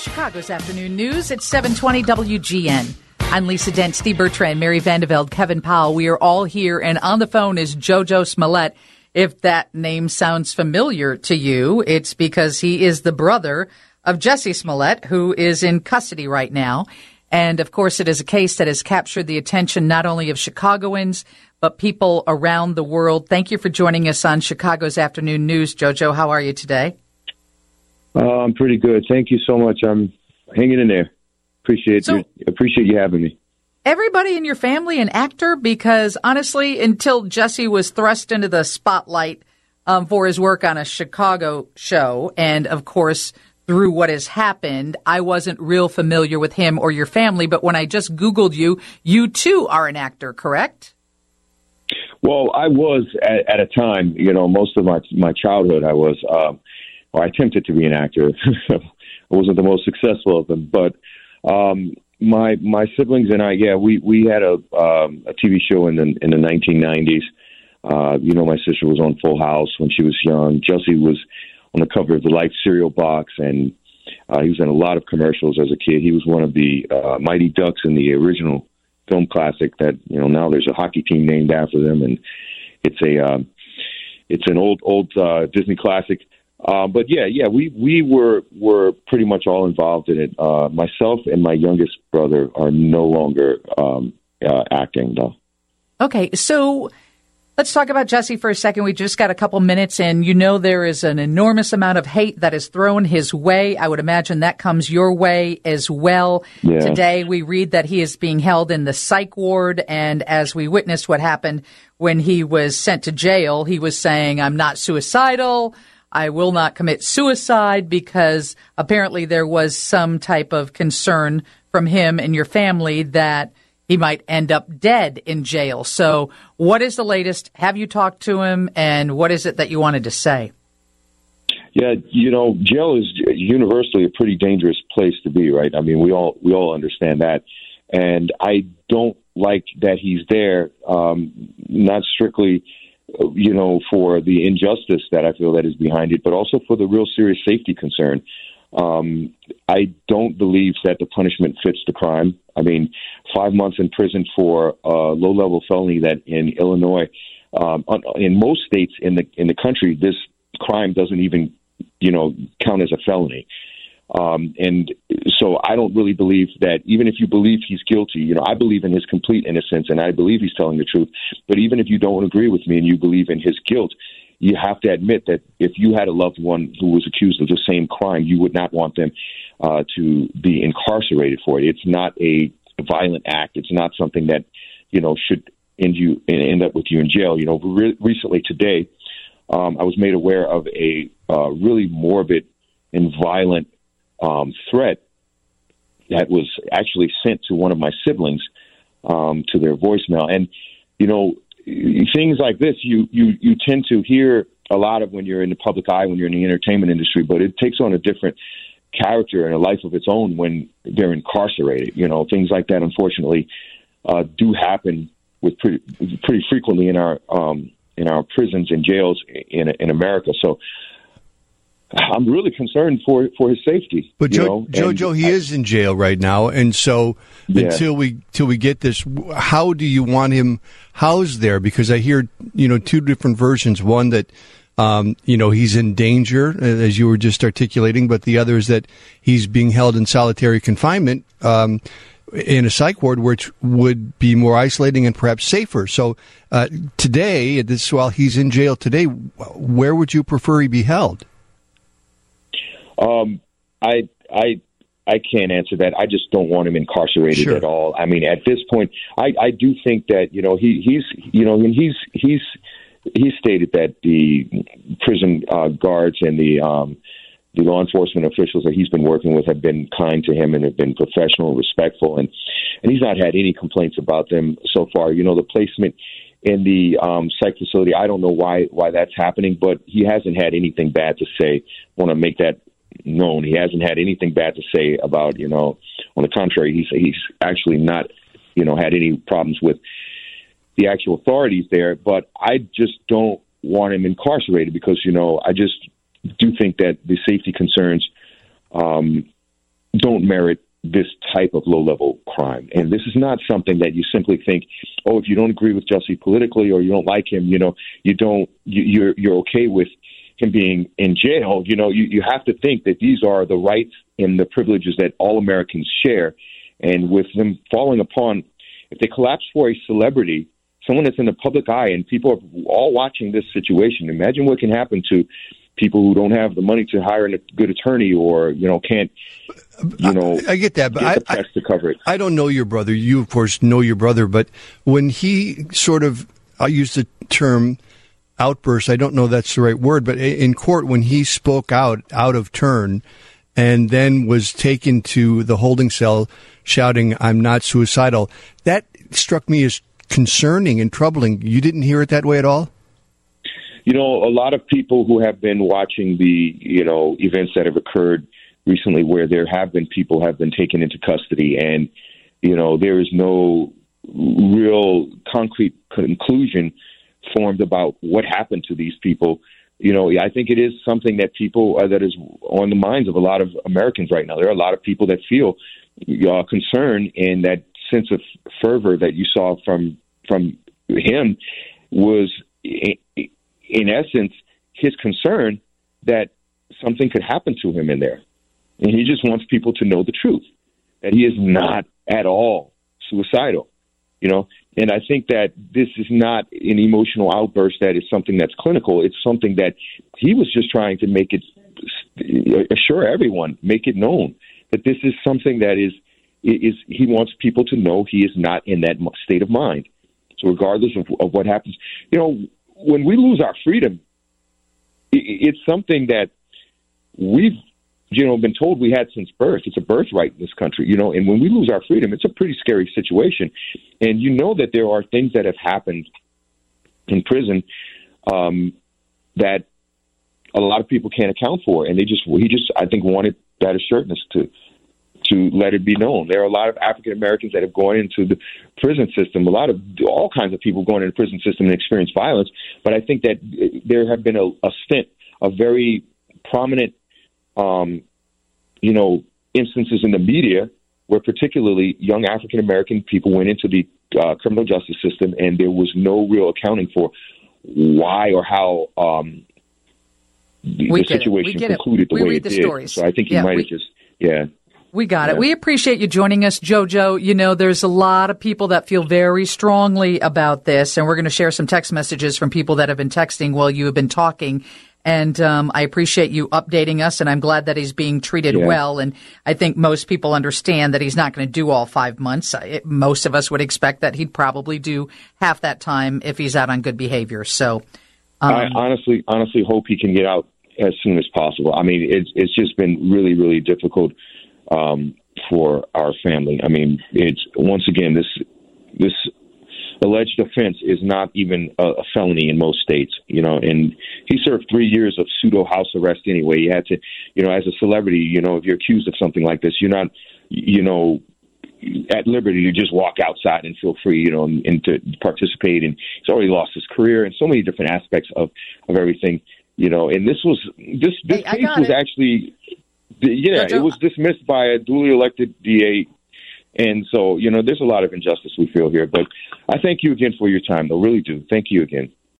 Chicago's afternoon news at 720 WGN. I'm Lisa Dent, Steve Bertrand, Mary Vandevelde, Kevin Powell. We are all here, and on the phone is JoJo Smollett. If that name sounds familiar to you, it's because he is the brother of Jussie Smollett, who is in custody right now. And of course, it is a case that has captured the attention not only of Chicagoans, but people around the world. Thank you for joining us on Chicago's Afternoon News. Jojo, how are you today? Uh, I'm pretty good. Thank you so much. I'm hanging in there. Appreciate so, you, appreciate you having me. Everybody in your family an actor? Because honestly, until Jussie was thrust into the spotlight um, for his work on a Chicago show, and of course through what has happened, I wasn't real familiar with him or your family. But when I just Googled you, you too are an actor, correct? Well, I was at, at a time. You know, most of my my childhood, I was. Um, or I attempted to be an actor. I wasn't the most successful of them, but um, my my siblings and I, yeah, we we had a um, a TV show in the in the 1990s. Uh, you know, my sister was on Full House when she was young. Jussie was on the cover of the Life cereal box, and uh, he was in a lot of commercials as a kid. He was one of the uh, Mighty Ducks in the original film classic. That you know now there's a hockey team named after them, and it's a uh, it's an old old uh, Disney classic. Uh, but yeah, yeah, we we were were pretty much all involved in it. Uh, myself and my youngest brother are no longer um, uh, acting though. Okay, so let's talk about Jussie for a second. We just got a couple minutes in. You know there is an enormous amount of hate that is thrown his way. I would imagine that comes your way as well. Yeah. Today we read that he is being held in the psych ward, and as we witnessed what happened when he was sent to jail, he was saying, "I'm not suicidal." I will not commit suicide because apparently there was some type of concern from him and your family that he might end up dead in jail. So, what is the latest? Have you talked to him, and what is it that you wanted to say? Yeah, you know, jail is universally a pretty dangerous place to be, right? I mean, we all we all understand that, and I don't like that he's there. Um, not strictly you know, for the injustice that I feel that is behind it, but also for the real serious safety concern. Um, I don't believe that the punishment fits the crime. I mean, five months in prison for a low-level felony that in Illinois, um, in most states in the in the country, this crime doesn't even, you know, count as a felony. Um, and so I don't really believe that even if you believe he's guilty, you know, I believe in his complete innocence and I believe he's telling the truth. But even if you don't agree with me and you believe in his guilt, you have to admit that if you had a loved one who was accused of the same crime, you would not want them uh, to be incarcerated for it. It's not a violent act. It's not something that, you know, should end you end up with you in jail. You know, re- recently today, um, I was made aware of a uh, really morbid and violent um, threat that was actually sent to one of my siblings um, to their voicemail. And you know, things like this you you you tend to hear a lot of when you're in the public eye when you're in the entertainment industry, but it takes on a different character and a life of its own when they're incarcerated. You know, things like that unfortunately uh, do happen with pretty pretty frequently in our um, in our prisons and jails in in America. So I'm really concerned for for his safety. But jo- Jojo, he I, is in jail right now, and so yeah. until we till we get this, how do you want him housed there? Because I hear you know two different versions. One that um, you know he's in danger, as you were just articulating, but the other is that he's being held in solitary confinement. Um, in a psych ward, which would be more isolating and perhaps safer. So uh, today, this while he's in jail today, where would you prefer he be held? Um, I I I can't answer that. I just don't want him incarcerated sure. at all. I mean, at this point, I I do think that you know he he's you know and he's he's he stated that the prison uh, guards and the um, the law enforcement officials that he's been working with have been kind to him and have been professional and respectful and and he's not had any complaints about them so far. You know, the placement in the um, psych facility. I don't know why why that's happening, but he hasn't had anything bad to say. Want to make that known. He hasn't had anything bad to say about, you know, on the contrary, he's he's actually not, you know, had any problems with the actual authorities there. But I just don't want him incarcerated because, you know, I just do think that the safety concerns um, don't merit this type of low level crime. And this is not something that you simply think, oh, if you don't agree with Jussie politically or you don't like him, you know, you don't, you, you're, you're okay with him being in jail. You know, you, you have to think that these are the rights and the privileges that all Americans share. And with them falling upon, if they collapse for a celebrity, someone that's in the public eye and people are all watching this situation, imagine what can happen to people who don't have the money to hire a good attorney or you know can't you know I, I get that but get I, I, to cover it. I don't know your brother you of course know your brother but when he sort of I use the term outburst I don't know that's the right word but in court when he spoke out out of turn and then was taken to the holding cell shouting I'm not suicidal that struck me as concerning and troubling. You didn't hear it that way at all? You know, a lot of people who have been watching the, you know, events that have occurred recently where there have been people have been taken into custody and, you know, there is no real concrete conclusion formed about what happened to these people. You know, I think it is something that people uh, that is on the minds of a lot of Americans right now. There are a lot of people that feel uh, concern and that sense of fervor that you saw from from him was in essence, his concern that something could happen to him in there. And he just wants people to know the truth that he is not at all suicidal, you know. And I think that this is not an emotional outburst that is something that's clinical. It's something that he was just trying to make it assure everyone, make it known that this is something that is is he wants people to know he is not in that state of mind. So regardless of, of what happens, you know, when we lose our freedom, it's something that we've you know been told we had since birth. It's a birthright in this country, you know. And when we lose our freedom, it's a pretty scary situation. And you know that there are things that have happened in prison um, that a lot of people can't account for, and they just he just I think wanted that assuredness to to let it be known. There are a lot of African Americans that have gone into the prison system, a lot of all kinds of people going into the prison system and experience violence. But I think that there have been a, a stint of very prominent, um, you know, instances in the media where particularly young African American people went into the uh, criminal justice system and there was no real accounting for why or how um, the, the situation concluded the we way it the did. Stories. So I think you yeah, might we, have just yeah. We got yeah. it. We appreciate you joining us, JoJo. You know, there's a lot of people that feel very strongly about this, and we're going to share some text messages from people that have been texting while you have been talking. And um, I appreciate you updating us, and I'm glad that he's being treated yeah. well. And I think most people understand that he's not going to do all five months. It, most of us would expect that he'd probably do half that time if he's out on good behavior. So, um, I honestly, honestly hope he can get out as soon as possible. I mean, it's it's just been really, really difficult um, for our family. I mean, it's once again this this alleged offense is not even a, a felony in most states, you know, and he served three years of pseudo house arrest anyway. He had to, you know, as a celebrity, you know, if you're accused of something like this, you're not, you know, at liberty to just walk outside and feel free, you know, and, and to participate. And he's already lost his career and so many different aspects of of everything, you know. And this was this this hey, case was it. actually yeah, it was dismissed by a duly elected DA. And so, you know, there's a lot of injustice we feel here. But I thank you again for your time, though. Really do. Thank you again.